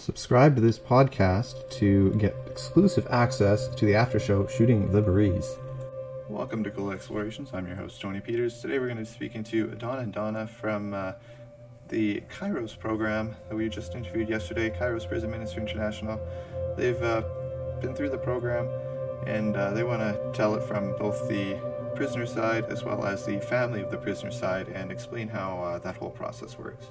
Subscribe to this podcast to get exclusive access to the after show Shooting the Breeze. Welcome to Cool Explorations. I'm your host, Tony Peters. Today we're going to be speaking to Donna and Donna from uh, the Kairos program that we just interviewed yesterday, Kairos Prison Ministry International. They've uh, been through the program and uh, they want to tell it from both the prisoner side as well as the family of the prisoner side and explain how uh, that whole process works.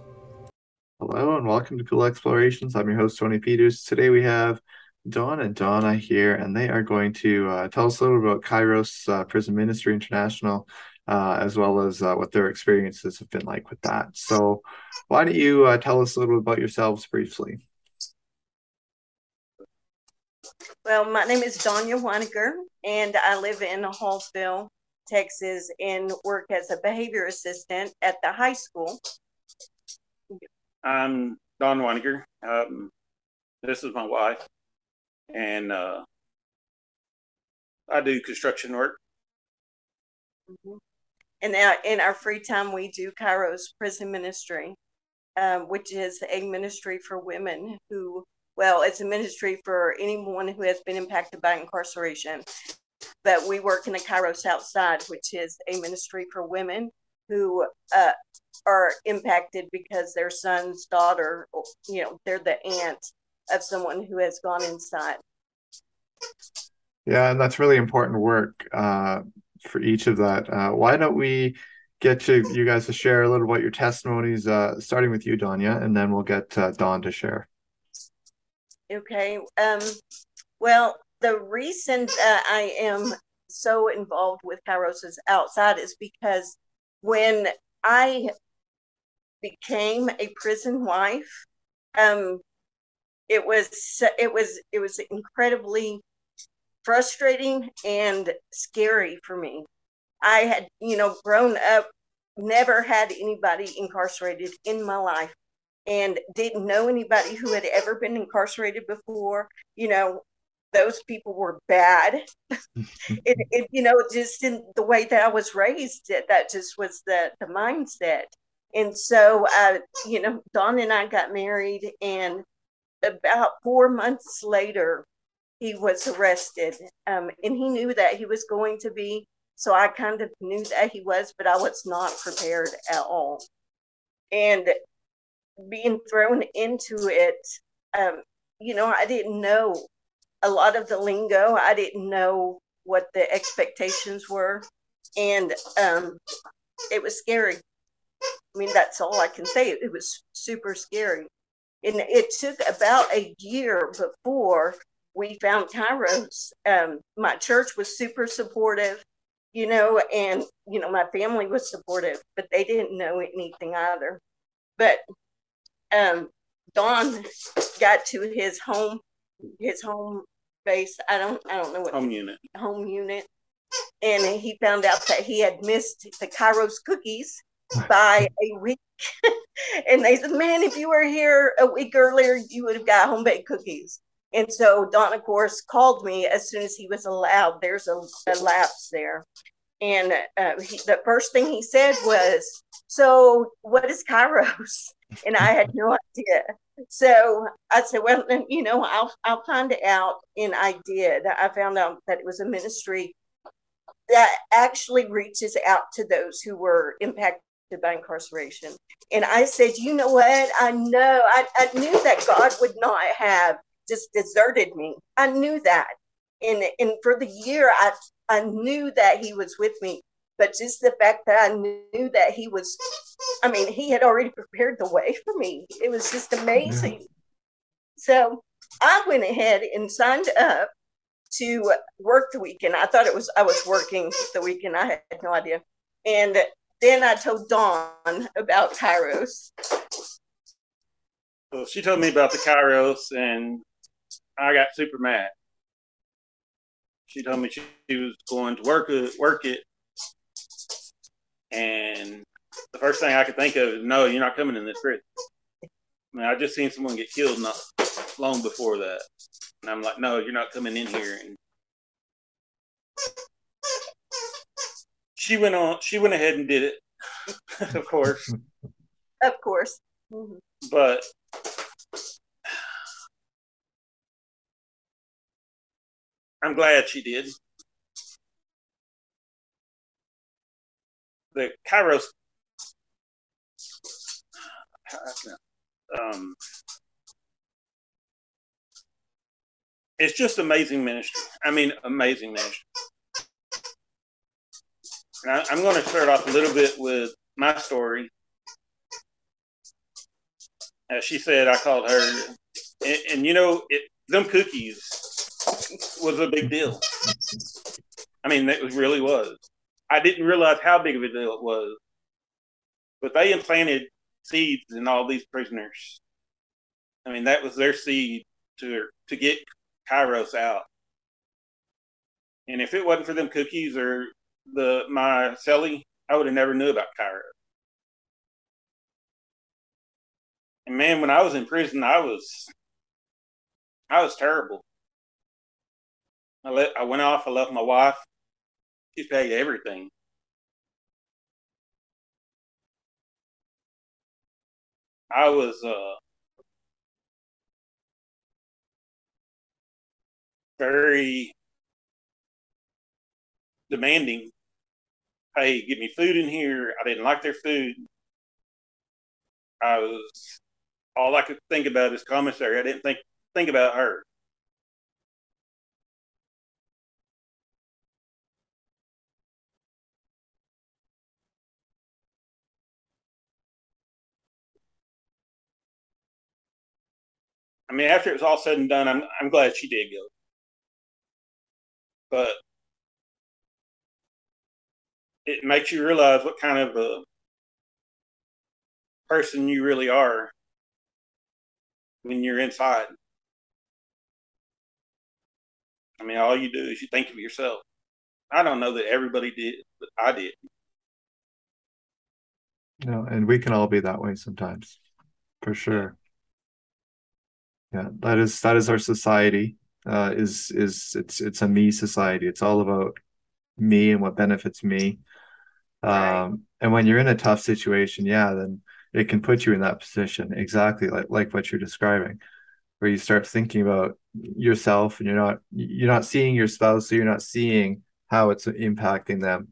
Hello and welcome to Cool Explorations. I'm your host, Tony Peters. Today we have Dawn and Donna here, and they are going to uh, tell us a little about Kairos uh, Prison Ministry International, uh, as well as uh, what their experiences have been like with that. So, why don't you uh, tell us a little bit about yourselves briefly? Well, my name is Donya Weinecker, and I live in Hallsville, Texas, and work as a behavior assistant at the high school. I'm Don Weinecker. Um, this is my wife, and uh, I do construction work. Mm-hmm. And now, in our free time, we do Kairos Prison Ministry, um, which is a ministry for women who, well, it's a ministry for anyone who has been impacted by incarceration. But we work in the Kairos Outside, which is a ministry for women who uh, are impacted because their son's daughter, you know, they're the aunt of someone who has gone inside. Yeah, and that's really important work uh, for each of that. Uh, why don't we get to you guys to share a little about your testimonies, uh, starting with you, Donya, and then we'll get uh, Dawn to share. Okay. Um, well, the reason I am so involved with Kairos outside is because when I became a prison wife, um, it was it was it was incredibly frustrating and scary for me. I had, you know, grown up, never had anybody incarcerated in my life, and didn't know anybody who had ever been incarcerated before. You know, those people were bad. it, it, you know, just in the way that I was raised, that just was the, the mindset. And so, uh, you know, Don and I got married, and about four months later, he was arrested. Um, and he knew that he was going to be. So I kind of knew that he was, but I was not prepared at all. And being thrown into it, um, you know, I didn't know a lot of the lingo. I didn't know what the expectations were, and um, it was scary. I mean, that's all I can say. It was super scary. And it took about a year before we found Kairos. Um, my church was super supportive, you know, and, you know, my family was supportive, but they didn't know anything either. But um, Don got to his home his home base. I don't I don't know what home unit. Home unit. And he found out that he had missed the Kairos cookies by a week. and they said, Man, if you were here a week earlier, you would have got home baked cookies. And so Don, of course, called me as soon as he was allowed. There's a, a lapse there. And uh, he, the first thing he said was, So, what is Kairos? And I had no idea. So I said, well, you know, I'll I'll find out, and I did. I found out that it was a ministry that actually reaches out to those who were impacted by incarceration. And I said, you know what? I know I, I knew that God would not have just deserted me. I knew that. And and for the year I I knew that he was with me. But just the fact that I knew that he was, I mean, he had already prepared the way for me. It was just amazing. Yeah. So I went ahead and signed up to work the weekend. I thought it was I was working the weekend. I had no idea. And then I told Dawn about Kairos. Well, she told me about the Kairos, and I got super mad. She told me she, she was going to work it, work it, and the first thing I could think of is, no, you're not coming in this crib." I mean, I just seen someone get killed not long before that. And I'm like, no, you're not coming in here. And she went on, she went ahead and did it, of course. Of course. Mm-hmm. But I'm glad she did. The Kairos um, it's just amazing ministry. I mean, amazing ministry. I, I'm going to start off a little bit with my story. As she said, I called her, and, and you know, it, them cookies was a big deal. I mean, it really was. I didn't realize how big of a deal it was, but they implanted seeds in all these prisoners. I mean, that was their seed to to get Kairos out. And if it wasn't for them cookies or the my celly, I would have never knew about Kairos. And man, when I was in prison, I was I was terrible. I let I went off. I left my wife. She paid everything. I was uh, very demanding. Hey, give me food in here. I didn't like their food. I was all I could think about is commissary. I didn't think think about her. I mean, after it was all said and done, I'm I'm glad she did go. But it makes you realize what kind of a person you really are when you're inside. I mean, all you do is you think of yourself. I don't know that everybody did, but I did. No, and we can all be that way sometimes, for sure. Yeah, that is that is our society. Uh, is is it's it's a me society. It's all about me and what benefits me. Um, and when you're in a tough situation, yeah, then it can put you in that position exactly like like what you're describing, where you start thinking about yourself and you're not you're not seeing your spouse, so you're not seeing how it's impacting them.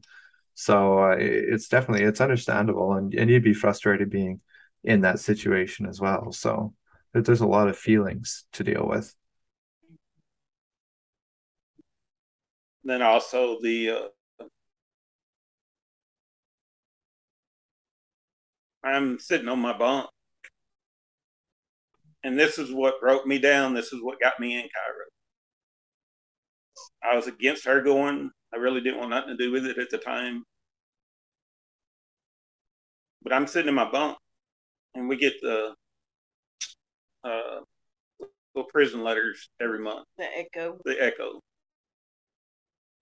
So uh, it's definitely it's understandable, and and you'd be frustrated being in that situation as well. So there's a lot of feelings to deal with. Then also the uh, I'm sitting on my bunk, and this is what broke me down. This is what got me in Cairo. I was against her going. I really didn't want nothing to do with it at the time. But I'm sitting in my bunk, and we get the uh, little prison letters every month. The echo. The Echo.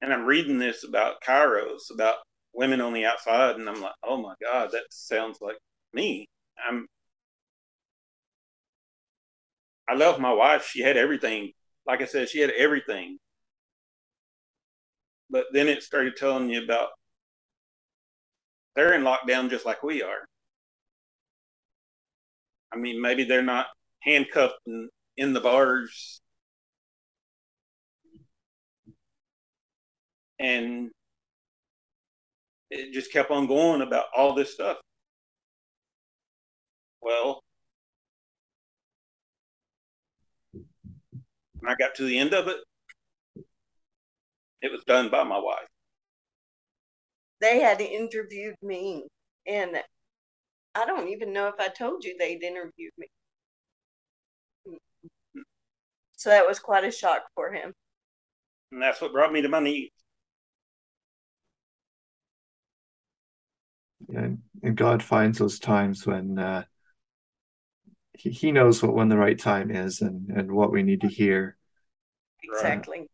And I'm reading this about Kairos, about women on the outside, and I'm like, oh my God, that sounds like me. I'm I love my wife. She had everything. Like I said, she had everything. But then it started telling you about they're in lockdown just like we are. I mean, maybe they're not handcuffed and in the bars. And it just kept on going about all this stuff. Well, when I got to the end of it, it was done by my wife. They had interviewed me, and I don't even know if I told you they'd interviewed me. So that was quite a shock for him. And that's what brought me to my knees. And, and God finds those times when uh, he, he knows what when the right time is and, and what we need to hear. Exactly.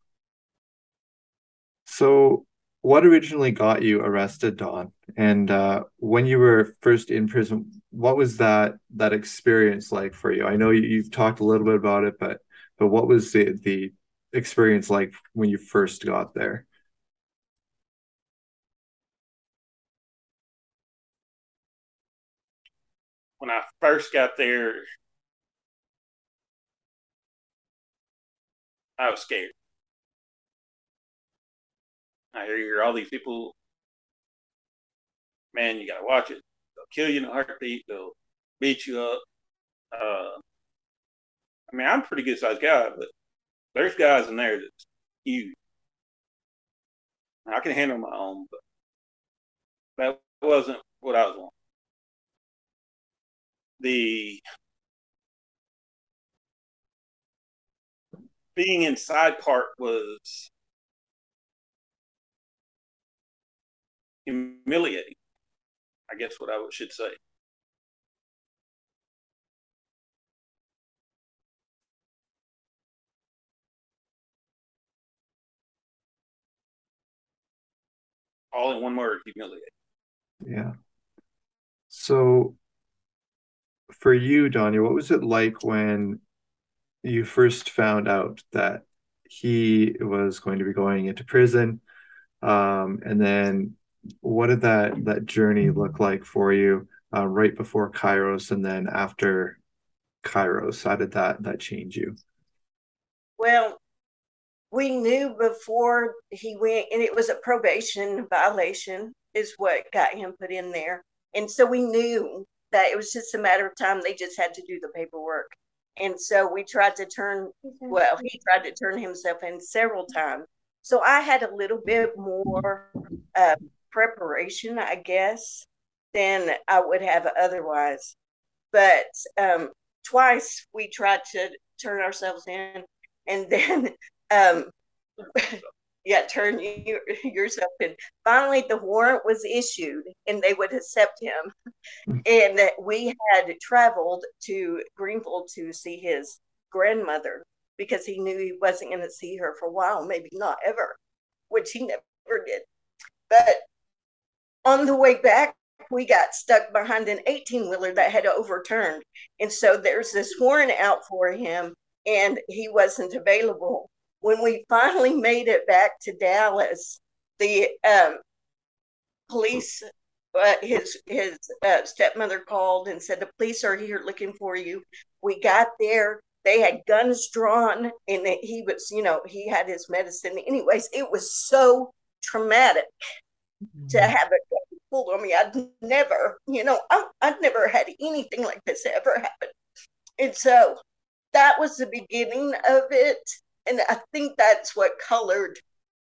So, what originally got you arrested, Don? And uh, when you were first in prison, what was that that experience like for you? I know you, you've talked a little bit about it, but but what was the the experience like when you first got there? When I first got there, I was scared. I hear all these people, man, you gotta watch it. They'll kill you in a heartbeat. They'll beat you up. Uh, I mean, I'm a pretty good sized guy, but there's guys in there that's huge. I can handle my own, but that wasn't what I was wanting. The being inside part was humiliating. I guess what I should say. All in one word, humiliating. Yeah. So for you, Donya, what was it like when you first found out that he was going to be going into prison? Um, and then what did that that journey look like for you uh, right before Kairos and then after Kairos? How did that that change you? Well, we knew before he went, and it was a probation violation, is what got him put in there. And so we knew that it was just a matter of time. They just had to do the paperwork. And so we tried to turn, well, he tried to turn himself in several times. So I had a little bit more uh, preparation, I guess, than I would have otherwise. But um, twice we tried to turn ourselves in, and then um, yeah, turn you, yourself in. Finally, the warrant was issued, and they would accept him. And we had traveled to Greenville to see his grandmother because he knew he wasn't going to see her for a while, maybe not ever, which he never did. But on the way back, we got stuck behind an 18 wheeler that had overturned. And so there's this warrant out for him, and he wasn't available when we finally made it back to Dallas, the um, police, uh, his his uh, stepmother called and said the police are here looking for you. We got there. They had guns drawn, and he was, you know, he had his medicine. Anyways, it was so traumatic mm-hmm. to have it pulled on me. I'd never, you know, I, I'd never had anything like this ever happen. And so that was the beginning of it and I think that's what colored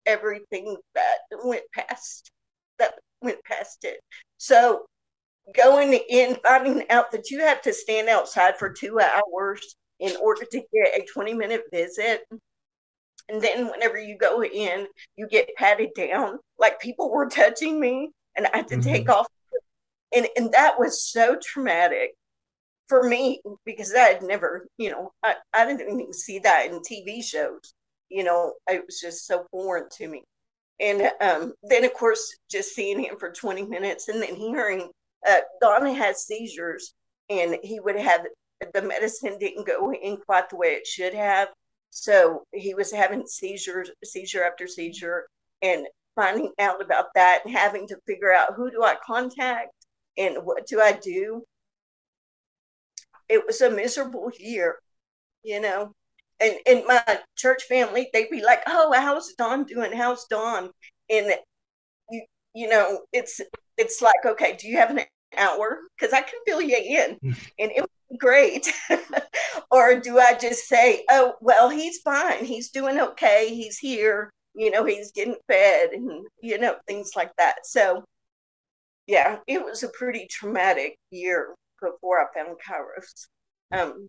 everything that went past that went past it. So going in, finding out that you have to stand outside for two hours in order to get a 20 minute visit. And then whenever you go in, you get patted down. Like people were touching me and I had to mm-hmm. take off. And and that was so traumatic for me because I had never, you know, I, I didn't even see that in TV shows. You know, it was just so foreign to me. And um, then, of course, just seeing him for 20 minutes and then hearing uh, Donna has seizures and he would have the medicine didn't go in quite the way it should have. So he was having seizures, seizure after seizure, and finding out about that and having to figure out who do I contact and what do I do it was a miserable year, you know. And in my church family, they'd be like, "Oh, how's Don doing? How's Don?" And you, you know, it's it's like, okay, do you have an hour? Because I can fill you in, mm. and it was great. or do I just say, "Oh, well, he's fine. He's doing okay. He's here. You know, he's getting fed, and you know, things like that." So, yeah, it was a pretty traumatic year before I found Kairos. Um,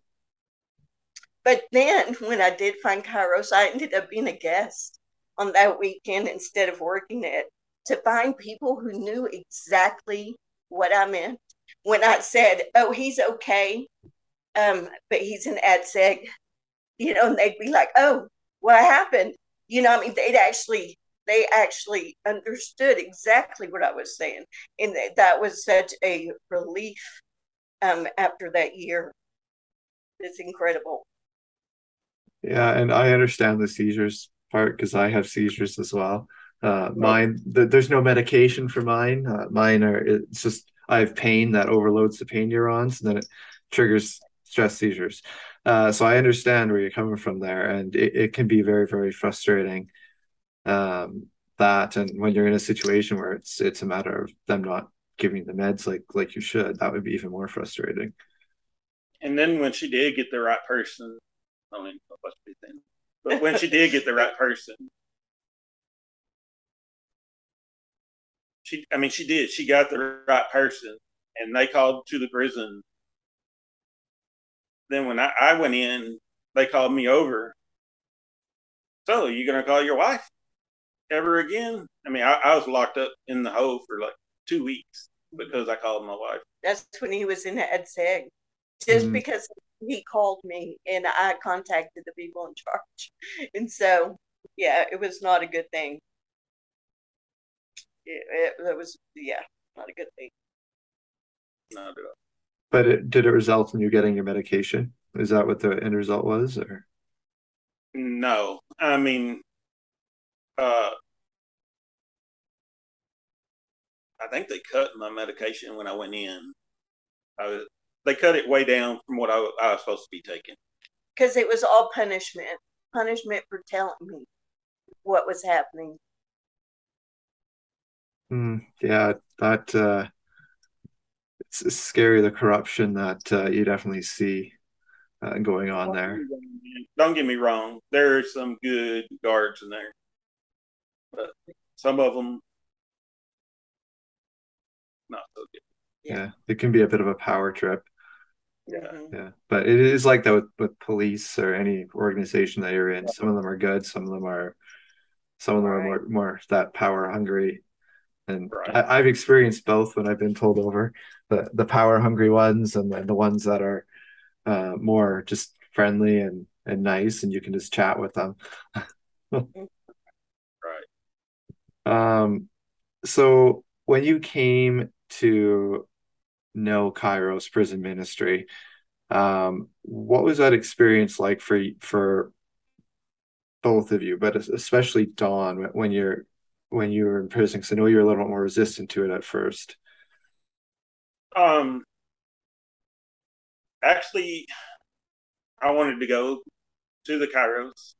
but then when I did find Kairos, I ended up being a guest on that weekend instead of working it to find people who knew exactly what I meant. When I said, oh, he's okay, um, but he's an ADSEG, you know, and they'd be like, oh, what happened? You know, I mean, they'd actually they actually understood exactly what I was saying. And that was such a relief um, after that year. It's incredible. Yeah, and I understand the seizures part because I have seizures as well. Uh, mine, the, there's no medication for mine. Uh, mine are it's just I have pain that overloads the pain neurons, and then it triggers stress seizures. Uh, so I understand where you're coming from there, and it, it can be very, very frustrating. Um, that and when you're in a situation where it's it's a matter of them not giving the meds like like you should that would be even more frustrating. And then when she did get the right person i mean but when she did get the right person she i mean she did she got the right person and they called to the prison. Then when I, I went in they called me over. So you gonna call your wife ever again. I mean, I, I was locked up in the hole for like two weeks because I called my wife. That's when he was in the Ad Seg. Just mm-hmm. because he called me and I contacted the people in charge. And so, yeah, it was not a good thing. It, it, it was, yeah, not a good thing. Not at all. But it, did it result in you getting your medication? Is that what the end result was, or? No, I mean, uh, I think they cut my medication when I went in. I was, they cut it way down from what I, I was supposed to be taking. Because it was all punishment, punishment for telling me what was happening. Mm, yeah, that uh, it's, it's, scary the corruption that uh, you definitely see uh, going on there. Don't get me wrong, there are some good guards in there, but some of them not so good. Yeah. yeah, it can be a bit of a power trip. Yeah, mm-hmm. yeah, but it is like that with, with police or any organization that you're in. Some of them are good, some of them are, some of them right. are more more that power hungry. And right. I, have experienced both when I've been pulled over the the power hungry ones and the, the ones that are uh, more just friendly and and nice, and you can just chat with them. right. Um. So when you came to know Kairos prison ministry. Um, what was that experience like for for both of you, but especially Dawn when you're when you were in prison? Because I know you're a little bit more resistant to it at first. Um, actually, I wanted to go to the Kairos,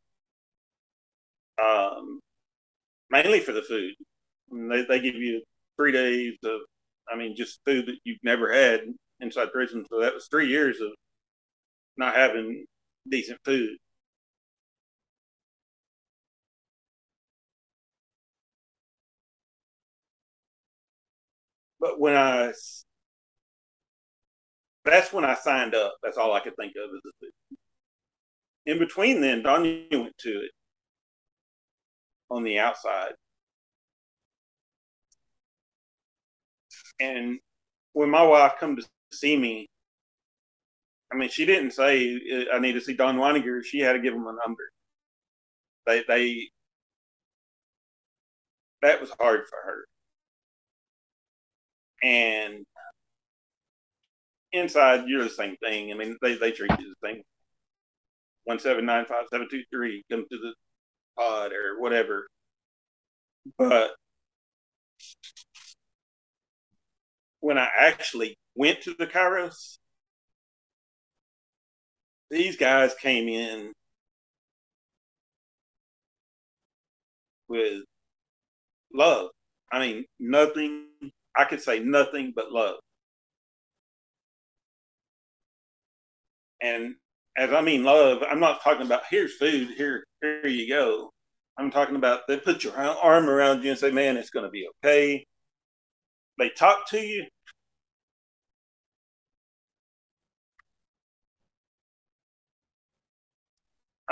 um, mainly for the food. They they give you three days of I mean, just food that you've never had inside prison. So that was three years of not having decent food. But when I, that's when I signed up. That's all I could think of the food. In between then, Donya went to it on the outside. And when my wife come to see me, I mean, she didn't say I need to see Don Weininger. She had to give him a number. They they that was hard for her. And inside, you're the same thing. I mean, they they treat you the same. One seven nine five seven two three. Come to the pod or whatever. But when I actually went to the Kairos, these guys came in with love. I mean, nothing, I could say nothing but love. And as I mean love, I'm not talking about here's food, here, here you go. I'm talking about they put your arm around you and say, man, it's going to be okay. They talk to you.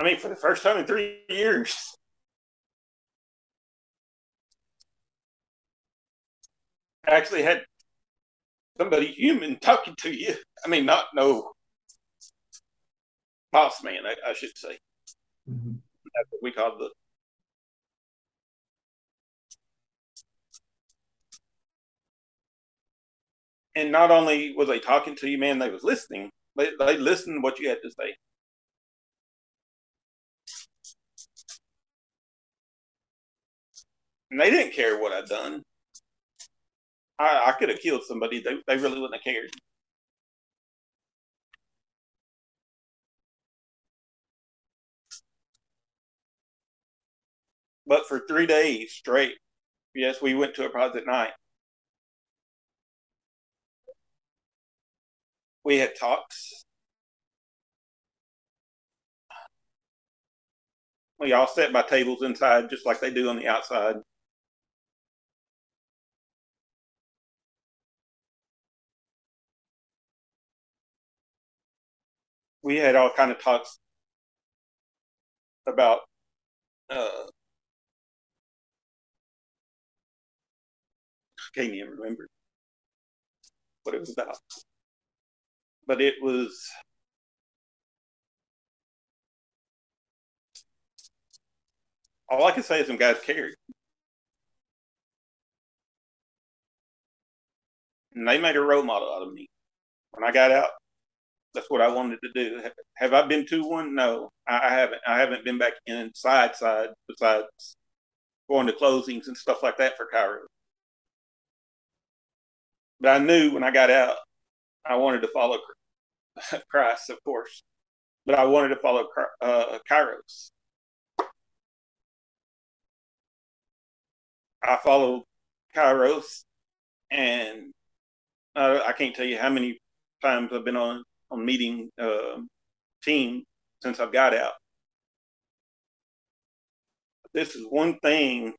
I mean, for the first time in three years. I actually had somebody human talking to you. I mean, not no boss man, I, I should say. Mm-hmm. That's what we call the and not only was they talking to you, man, they was listening. They they listened to what you had to say. And they didn't care what I'd done. I, I could have killed somebody. They, they really wouldn't have cared. But for three days straight, yes, we went to a project night. We had talks. We all sat by tables inside, just like they do on the outside. We had all kind of talks about uh, can't even remember what it was about, but it was. All I can say is some guys cared. And they made a role model out of me. When I got out, that's what I wanted to do. Have I been to one? No, I haven't. I haven't been back inside side besides going to closings and stuff like that for Cairo. But I knew when I got out, I wanted to follow Christ, of course, but I wanted to follow uh, Kairos. I followed Kairos, and uh, I can't tell you how many times I've been on on meeting uh, team since I've got out. This is one thing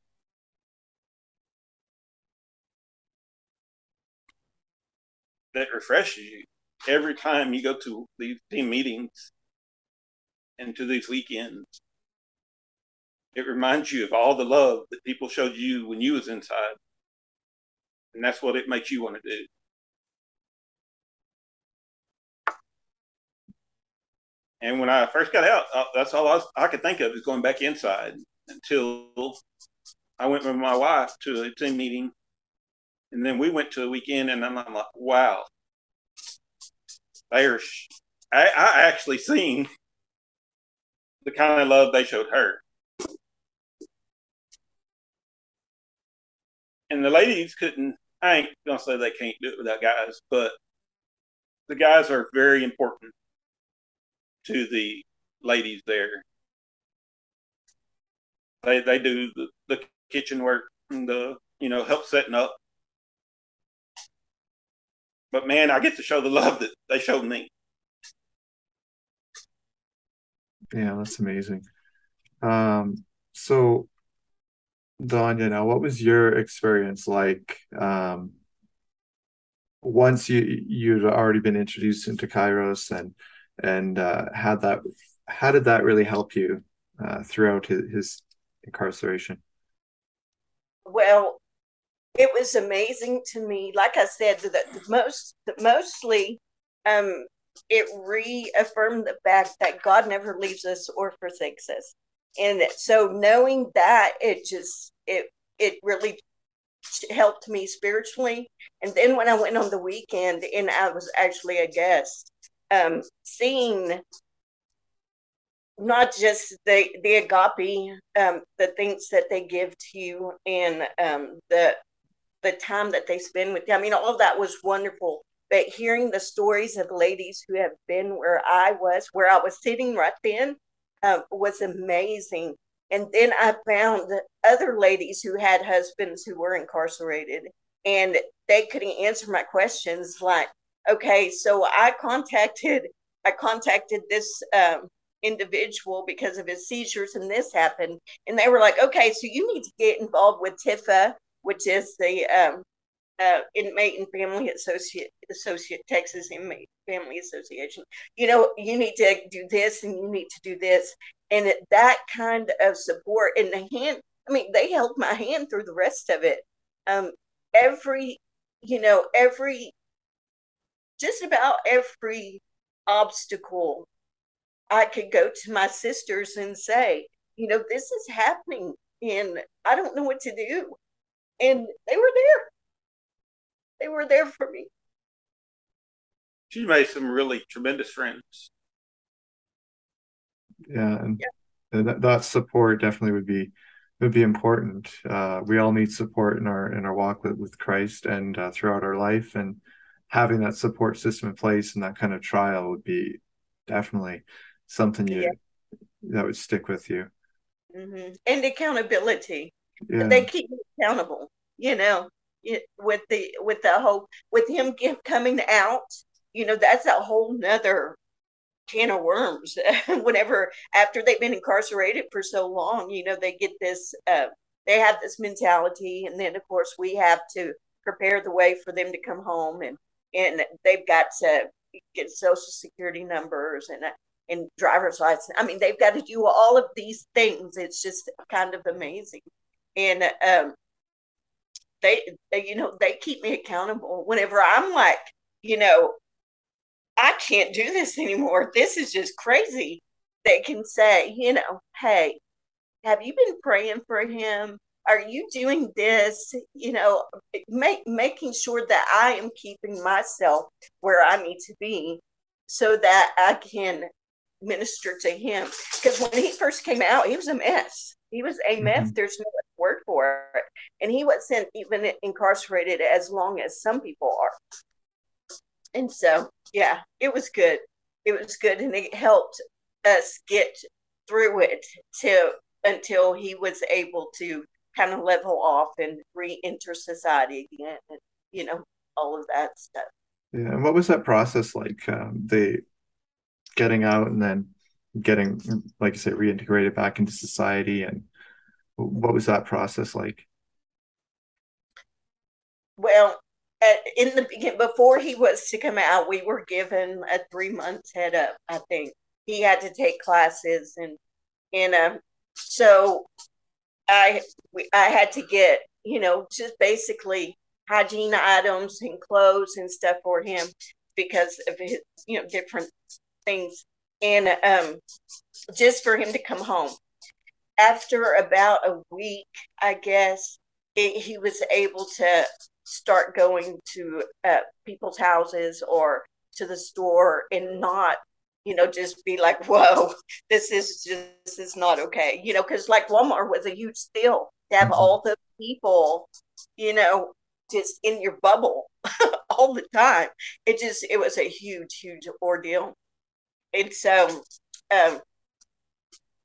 that refreshes you every time you go to these team meetings and to these weekends. It reminds you of all the love that people showed you when you was inside. And that's what it makes you want to do. And when I first got out, uh, that's all I, was, I could think of is going back inside until I went with my wife to a team meeting. And then we went to a weekend, and I'm like, wow, they're, I, I actually seen the kind of love they showed her. And the ladies couldn't, I ain't gonna say they can't do it without guys, but the guys are very important to the ladies there. They they do the, the kitchen work and the you know help setting up. But man, I get to show the love that they showed me. Yeah, that's amazing. Um, so Danya, now what was your experience like um, once you you'd already been introduced into Kairos and and uh, how that how did that really help you uh, throughout his, his incarceration? Well, it was amazing to me. Like I said, that most mostly um, it reaffirmed the fact that God never leaves us or forsakes us, and so knowing that it just it it really helped me spiritually. And then when I went on the weekend and I was actually a guest, um, seeing not just the the agape, um, the things that they give to you, and um, the the time that they spend with you. I mean, all of that was wonderful. But hearing the stories of ladies who have been where I was, where I was sitting right then, uh, was amazing. And then I found other ladies who had husbands who were incarcerated, and they couldn't answer my questions like, okay, so I contacted I contacted this um, individual because of his seizures, and this happened, and they were like, okay, so you need to get involved with TIFA, which is the um, uh, Inmate and Family Associate Associate Texas Inmate Family Association. You know, you need to do this, and you need to do this, and that kind of support and the hand. I mean, they held my hand through the rest of it. Um, every, you know, every just about every obstacle, I could go to my sisters and say, you know, this is happening and I don't know what to do. And they were there. They were there for me. She made some really tremendous friends. Yeah, and, yeah. that, that support definitely would be would be important. Uh, we all need support in our in our walk with, with Christ and uh, throughout our life, and having that support system in place and that kind of trial would be definitely something you yeah. that would stick with you. Mm-hmm. And accountability. Yeah. They keep me accountable. You know, with the with the whole with him coming out. You know, that's a whole nother can of worms. Whenever after they've been incarcerated for so long, you know, they get this. Uh, they have this mentality, and then of course we have to prepare the way for them to come home, and and they've got to get social security numbers and and driver's license. I mean, they've got to do all of these things. It's just kind of amazing. And um, they, they, you know, they keep me accountable whenever I'm like, you know, I can't do this anymore. This is just crazy. They can say, you know, hey, have you been praying for him? Are you doing this? You know, make, making sure that I am keeping myself where I need to be so that I can minister to him. Because when he first came out, he was a mess. He was a mess. Mm-hmm. There's no word for it. And he wasn't even incarcerated as long as some people are. And so, yeah, it was good. It was good. And it helped us get through it to until he was able to kind of level off and re-enter society again and you know all of that stuff yeah and what was that process like um, they getting out and then getting, like you said, reintegrated back into society? And what was that process like? Well, at, in the beginning, before he was to come out, we were given a three months head up. I think he had to take classes, and and um, so I I had to get you know just basically hygiene items and clothes and stuff for him because of his you know different things and um, just for him to come home. After about a week, I guess, it, he was able to start going to uh, people's houses or to the store and not you know just be like whoa this is just this is not okay you know because like walmart was a huge deal to have mm-hmm. all the people you know just in your bubble all the time it just it was a huge huge ordeal and so um,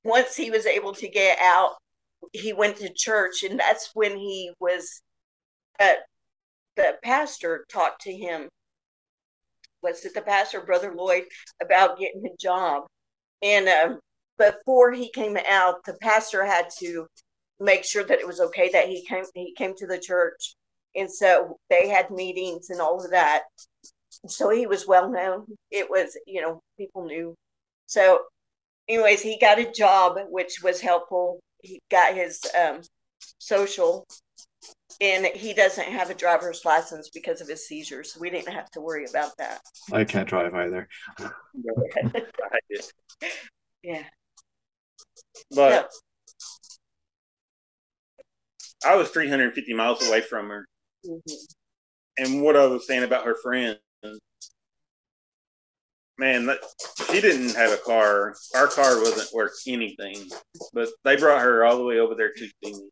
once he was able to get out, he went to church, and that's when he was. Uh, the pastor talked to him. Was it the pastor, Brother Lloyd, about getting a job? And um, before he came out, the pastor had to make sure that it was okay that he came. He came to the church, and so they had meetings and all of that so he was well known. It was, you know, people knew. So, anyways, he got a job, which was helpful. He got his um, social, and he doesn't have a driver's license because of his seizures. So we didn't have to worry about that. I can't drive either. yeah. But I was 350 miles away from her. Mm-hmm. And what I was saying about her friend, man, that, she didn't have a car. Our car wasn't worth anything, but they brought her all the way over there to see me.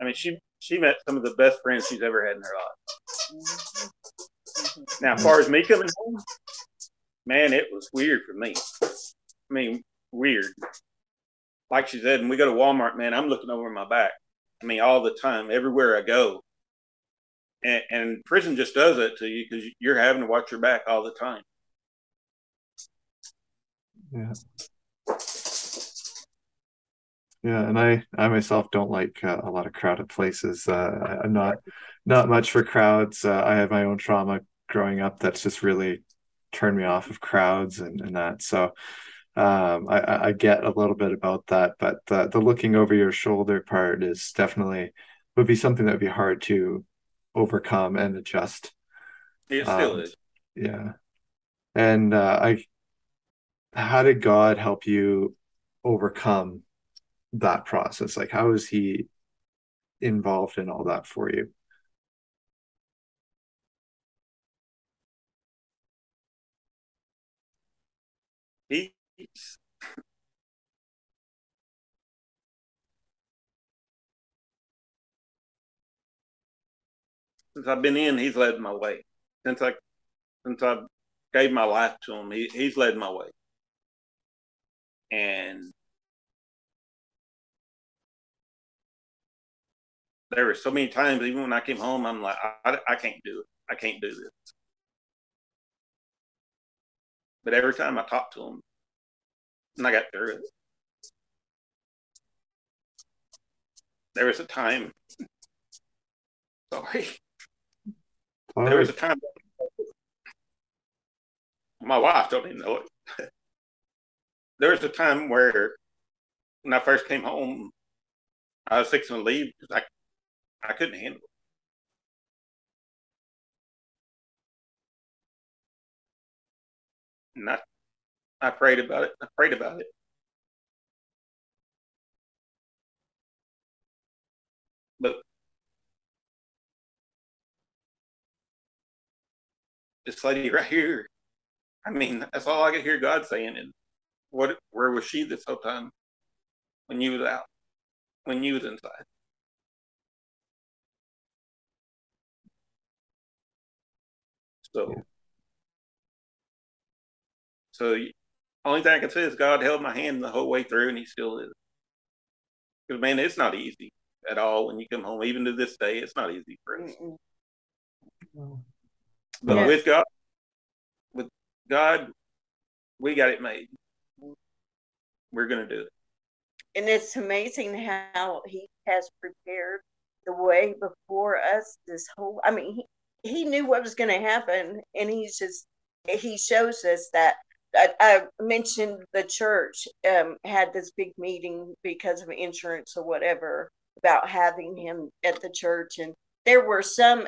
I mean, she she met some of the best friends she's ever had in her life. Mm-hmm. Now, as far as me coming home, man, it was weird for me. I mean, weird. Like she said, when we go to Walmart, man, I'm looking over my back. I mean, all the time, everywhere I go. And, and prison just does that to you because you're having to watch your back all the time. Yeah. Yeah, and I, I myself don't like uh, a lot of crowded places. Uh, I'm not, not much for crowds. Uh, I had my own trauma growing up that's just really turned me off of crowds and, and that. So, um, I, I get a little bit about that, but the, the looking over your shoulder part is definitely would be something that would be hard to overcome and adjust. It still um, is. Yeah, and uh, I how did God help you overcome that process? Like, how is He involved in all that for you? He's since I've been in, he's led my way. Since I since I gave my life to him, he, he's led my way and there were so many times, even when I came home, I'm like, I, I can't do it. I can't do this. But every time I talked to him, and I got through it. There was a time. Sorry. All there was a time. My wife don't even know it. there was a time where, when I first came home, I was fixing to leave because I, couldn't handle it. And I, I prayed about it. I prayed about it. But this lady right here, I mean, that's all I could hear God saying. And what, where was she this whole time when you was out, when you was inside? So, so only thing I can say is God held my hand the whole way through, and He still is. Because man, it's not easy at all when you come home. Even to this day, it's not easy for us. But yeah. with God, with God, we got it made. We're going to do it. And it's amazing how He has prepared the way before us. This whole, I mean, He, he knew what was going to happen, and He's just He shows us that I, I, mentioned the church um, had this big meeting because of insurance or whatever about having him at the church, and there were some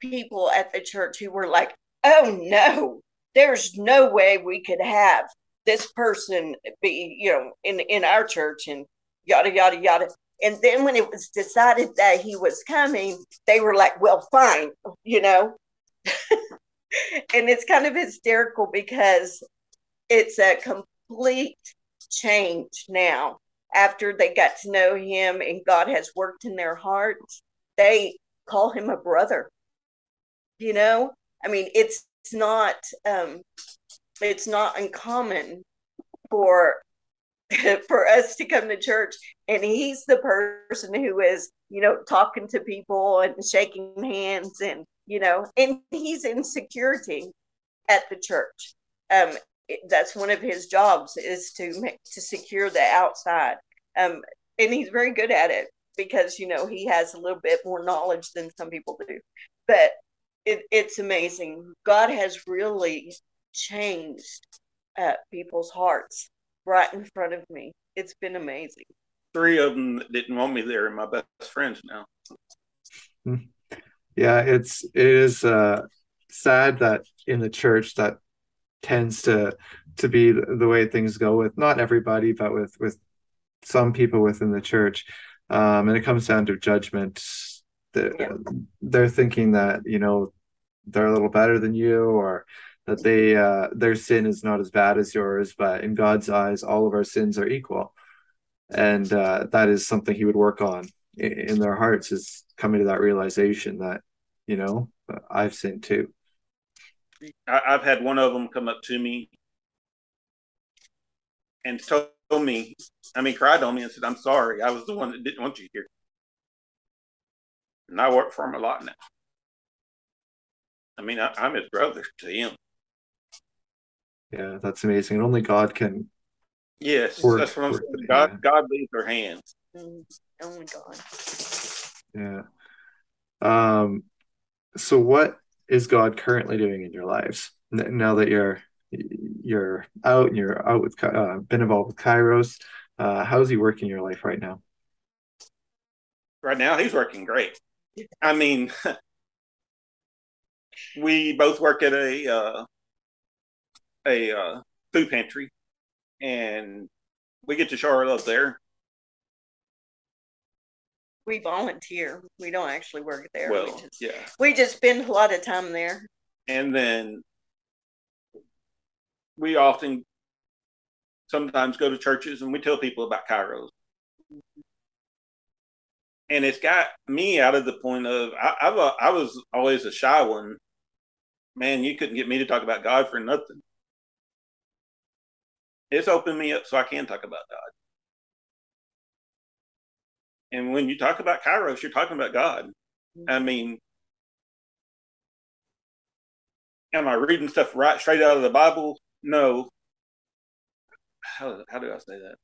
people at the church who were like, "Oh no, there's no way we could have this person be, you know, in in our church," and yada yada yada. And then when it was decided that he was coming, they were like, "Well, fine," you know. and it's kind of hysterical because it's a complete change now after they got to know him and God has worked in their hearts. They call him a brother. You know, I mean, it's, it's not um, it's not uncommon for for us to come to church. And he's the person who is you know talking to people and shaking hands and you know and he's in security at the church. Um that's one of his jobs is to make, to secure the outside. Um and he's very good at it because you know he has a little bit more knowledge than some people do. But it, it's amazing. God has really changed uh, people's hearts right in front of me. It's been amazing. Three of them didn't want me there and my best friends now. Hmm. yeah it's it is uh sad that in the church that tends to to be the way things go with not everybody but with with some people within the church. Um and it comes down to judgment. They're, yeah. they're thinking that you know they're a little better than you or that they uh their sin is not as bad as yours but in god's eyes all of our sins are equal and uh that is something he would work on in, in their hearts is coming to that realization that you know i've sinned too I, have had one of them come up to me and told me, I mean, cried on me and said, I'm sorry. I was the one that didn't want you here. And I work for him a lot now. I mean, I, am his brother to him. Yeah, that's amazing. And only God can. Yes, work, that's what I'm saying. God, yeah. God leads our hands. Only God. Yeah. Um. So, what is God currently doing in your lives now that you're you're out and you're out with uh, been involved with Kairos? Uh, how's he working in your life right now? Right now, he's working great. I mean, we both work at a uh, a uh, food pantry, and we get to show our love there we volunteer. We don't actually work there. Well, we just, yeah. We just spend a lot of time there. And then we often sometimes go to churches and we tell people about Kairos. And it's got me out of the point of I, I've a, I was always a shy one. Man, you couldn't get me to talk about God for nothing. It's opened me up so I can talk about God. And when you talk about Kairos, you're talking about God. Mm-hmm. I mean, am I reading stuff right straight out of the Bible? No. How, how do I say that?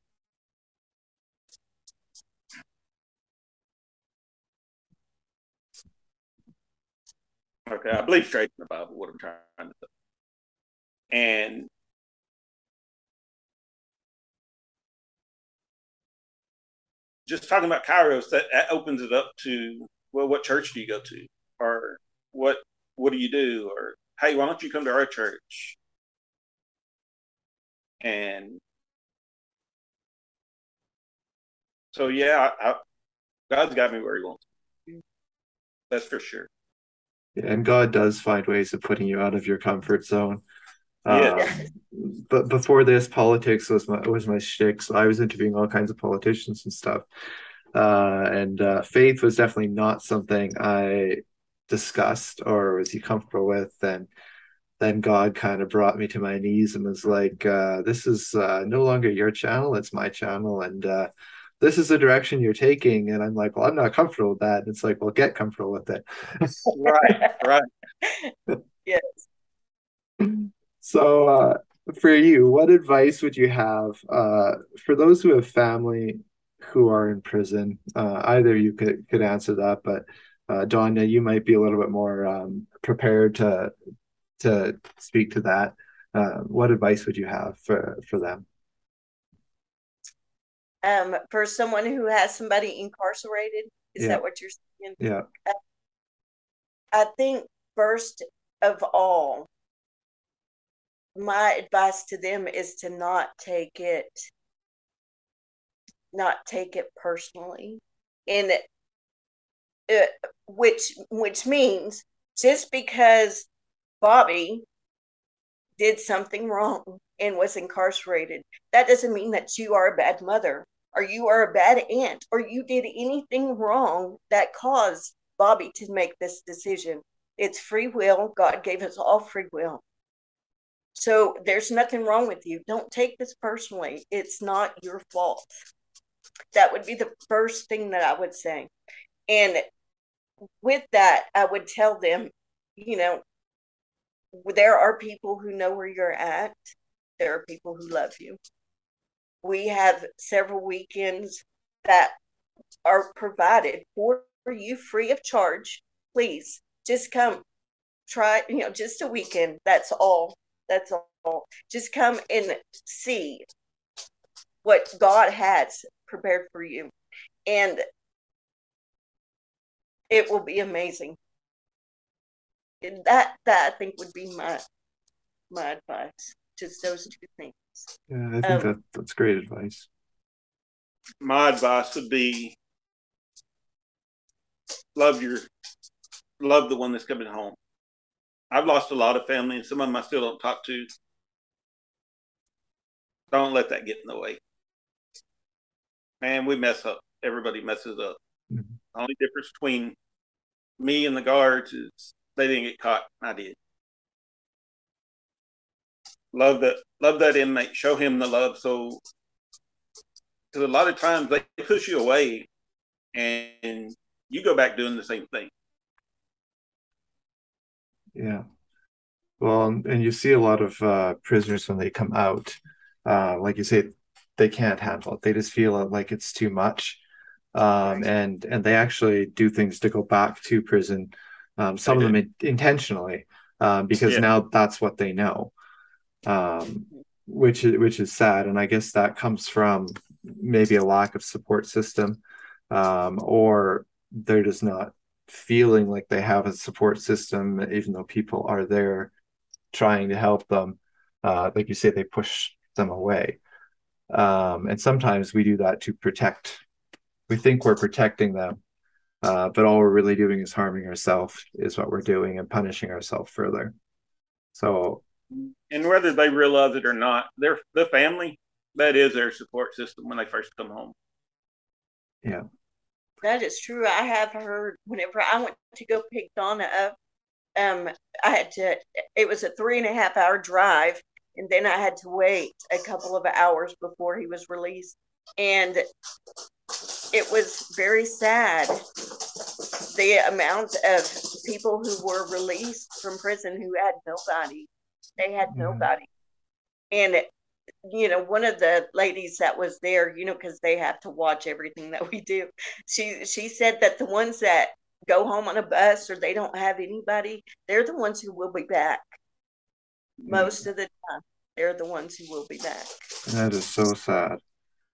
Okay, I believe straight in the Bible what I'm trying to say. And just talking about Kairos, that, that opens it up to well, what church do you go to, or what what do you do, or hey, why don't you come to our church? And so, yeah, I, I, God's got me where He wants. Me. That's for sure. Yeah, and God does find ways of putting you out of your comfort zone. Yeah. Um, but before this, politics was my was my shtick. So I was interviewing all kinds of politicians and stuff. Uh, and uh, faith was definitely not something I discussed or was he comfortable with. And then God kind of brought me to my knees and was like, uh, "This is uh, no longer your channel; it's my channel, and uh, this is the direction you're taking." And I'm like, "Well, I'm not comfortable with that." And it's like, "Well, get comfortable with it." right, right. yes. So, uh, for you, what advice would you have uh, for those who have family who are in prison? Uh, either you could could answer that, but uh, Donna, you might be a little bit more um, prepared to to speak to that. Uh, what advice would you have for for them? Um, for someone who has somebody incarcerated, is yeah. that what you're saying? Yeah. I think first of all, my advice to them is to not take it not take it personally. And uh, which which means just because Bobby did something wrong and was incarcerated that doesn't mean that you are a bad mother or you are a bad aunt or you did anything wrong that caused Bobby to make this decision. It's free will. God gave us all free will so there's nothing wrong with you. Don't take this personally. It's not your fault. That would be the first thing that I would say. And with that, I would tell them, you know, there are people who know where you're at, there are people who love you. We have several weekends that are provided for you free of charge. Please just come try, you know, just a weekend. That's all. That's all. Just come and see what God has prepared for you. And it will be amazing. And that that I think would be my my advice. Just those two things. Yeah, I think um, that that's great advice. My advice would be love your love the one that's coming home. I've lost a lot of family, and some of them I still don't talk to. Don't let that get in the way. Man, we mess up. Everybody messes up. Mm-hmm. The only difference between me and the guards is they didn't get caught. I did. Love that. Love that inmate. Show him the love. So, because a lot of times they push you away, and you go back doing the same thing. Yeah. Well, and you see a lot of uh, prisoners when they come out, uh, like you say, they can't handle it. They just feel like it's too much, um, and and they actually do things to go back to prison. Um, some of them in- intentionally, um, because yeah. now that's what they know, um, which is which is sad. And I guess that comes from maybe a lack of support system, um, or they're just not feeling like they have a support system, even though people are there trying to help them. Uh, like you say, they push them away. Um, and sometimes we do that to protect, we think we're protecting them, uh, but all we're really doing is harming ourselves, is what we're doing, and punishing ourselves further. So, and whether they realize it or not, they're the family that is their support system when they first come home. Yeah. That is true. I have heard whenever I went to go pick Donna up, um, I had to, it was a three and a half hour drive. And then I had to wait a couple of hours before he was released. And it was very sad the amount of people who were released from prison who had nobody. They had mm-hmm. nobody. And, you know, one of the ladies that was there, you know, because they have to watch everything that we do, she she said that the ones that go home on a bus or they don't have anybody, they're the ones who will be back. Most mm-hmm. of the time, they're the ones who will be back. That is so sad.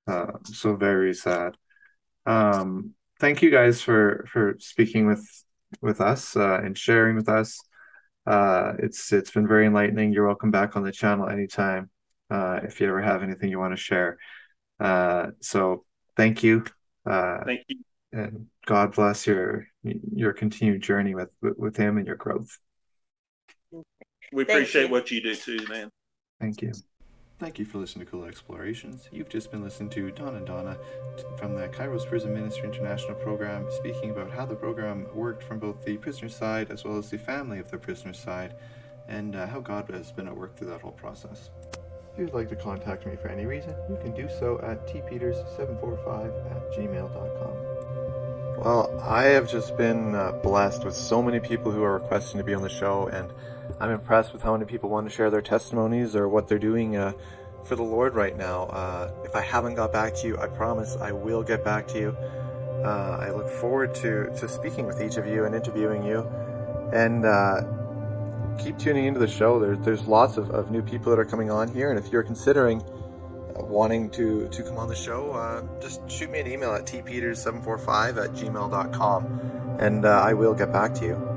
Uh, so very sad. Um, thank you guys for for speaking with with us uh, and sharing with us. Uh, it's it's been very enlightening. You're welcome back on the channel anytime uh, if you ever have anything you want to share. Uh, so thank you. Uh, thank you, and God bless your your continued journey with with him and your growth. We appreciate what you do too, man. Thank you. Thank you for listening to Cool Explorations. You've just been listening to Don and Donna from the Kairos Prison Ministry International program, speaking about how the program worked from both the prisoner side as well as the family of the prisoner side, and uh, how God has been at work through that whole process. If you'd like to contact me for any reason, you can do so at tpeters745 at gmail.com. Well, I have just been uh, blessed with so many people who are requesting to be on the show, and I'm impressed with how many people want to share their testimonies or what they're doing uh, for the Lord right now. Uh, if I haven't got back to you, I promise I will get back to you. Uh, I look forward to, to speaking with each of you and interviewing you. And uh, keep tuning into the show. There, there's lots of, of new people that are coming on here. And if you're considering uh, wanting to, to come on the show, uh, just shoot me an email at tpeters745 at gmail.com and I will get back to you.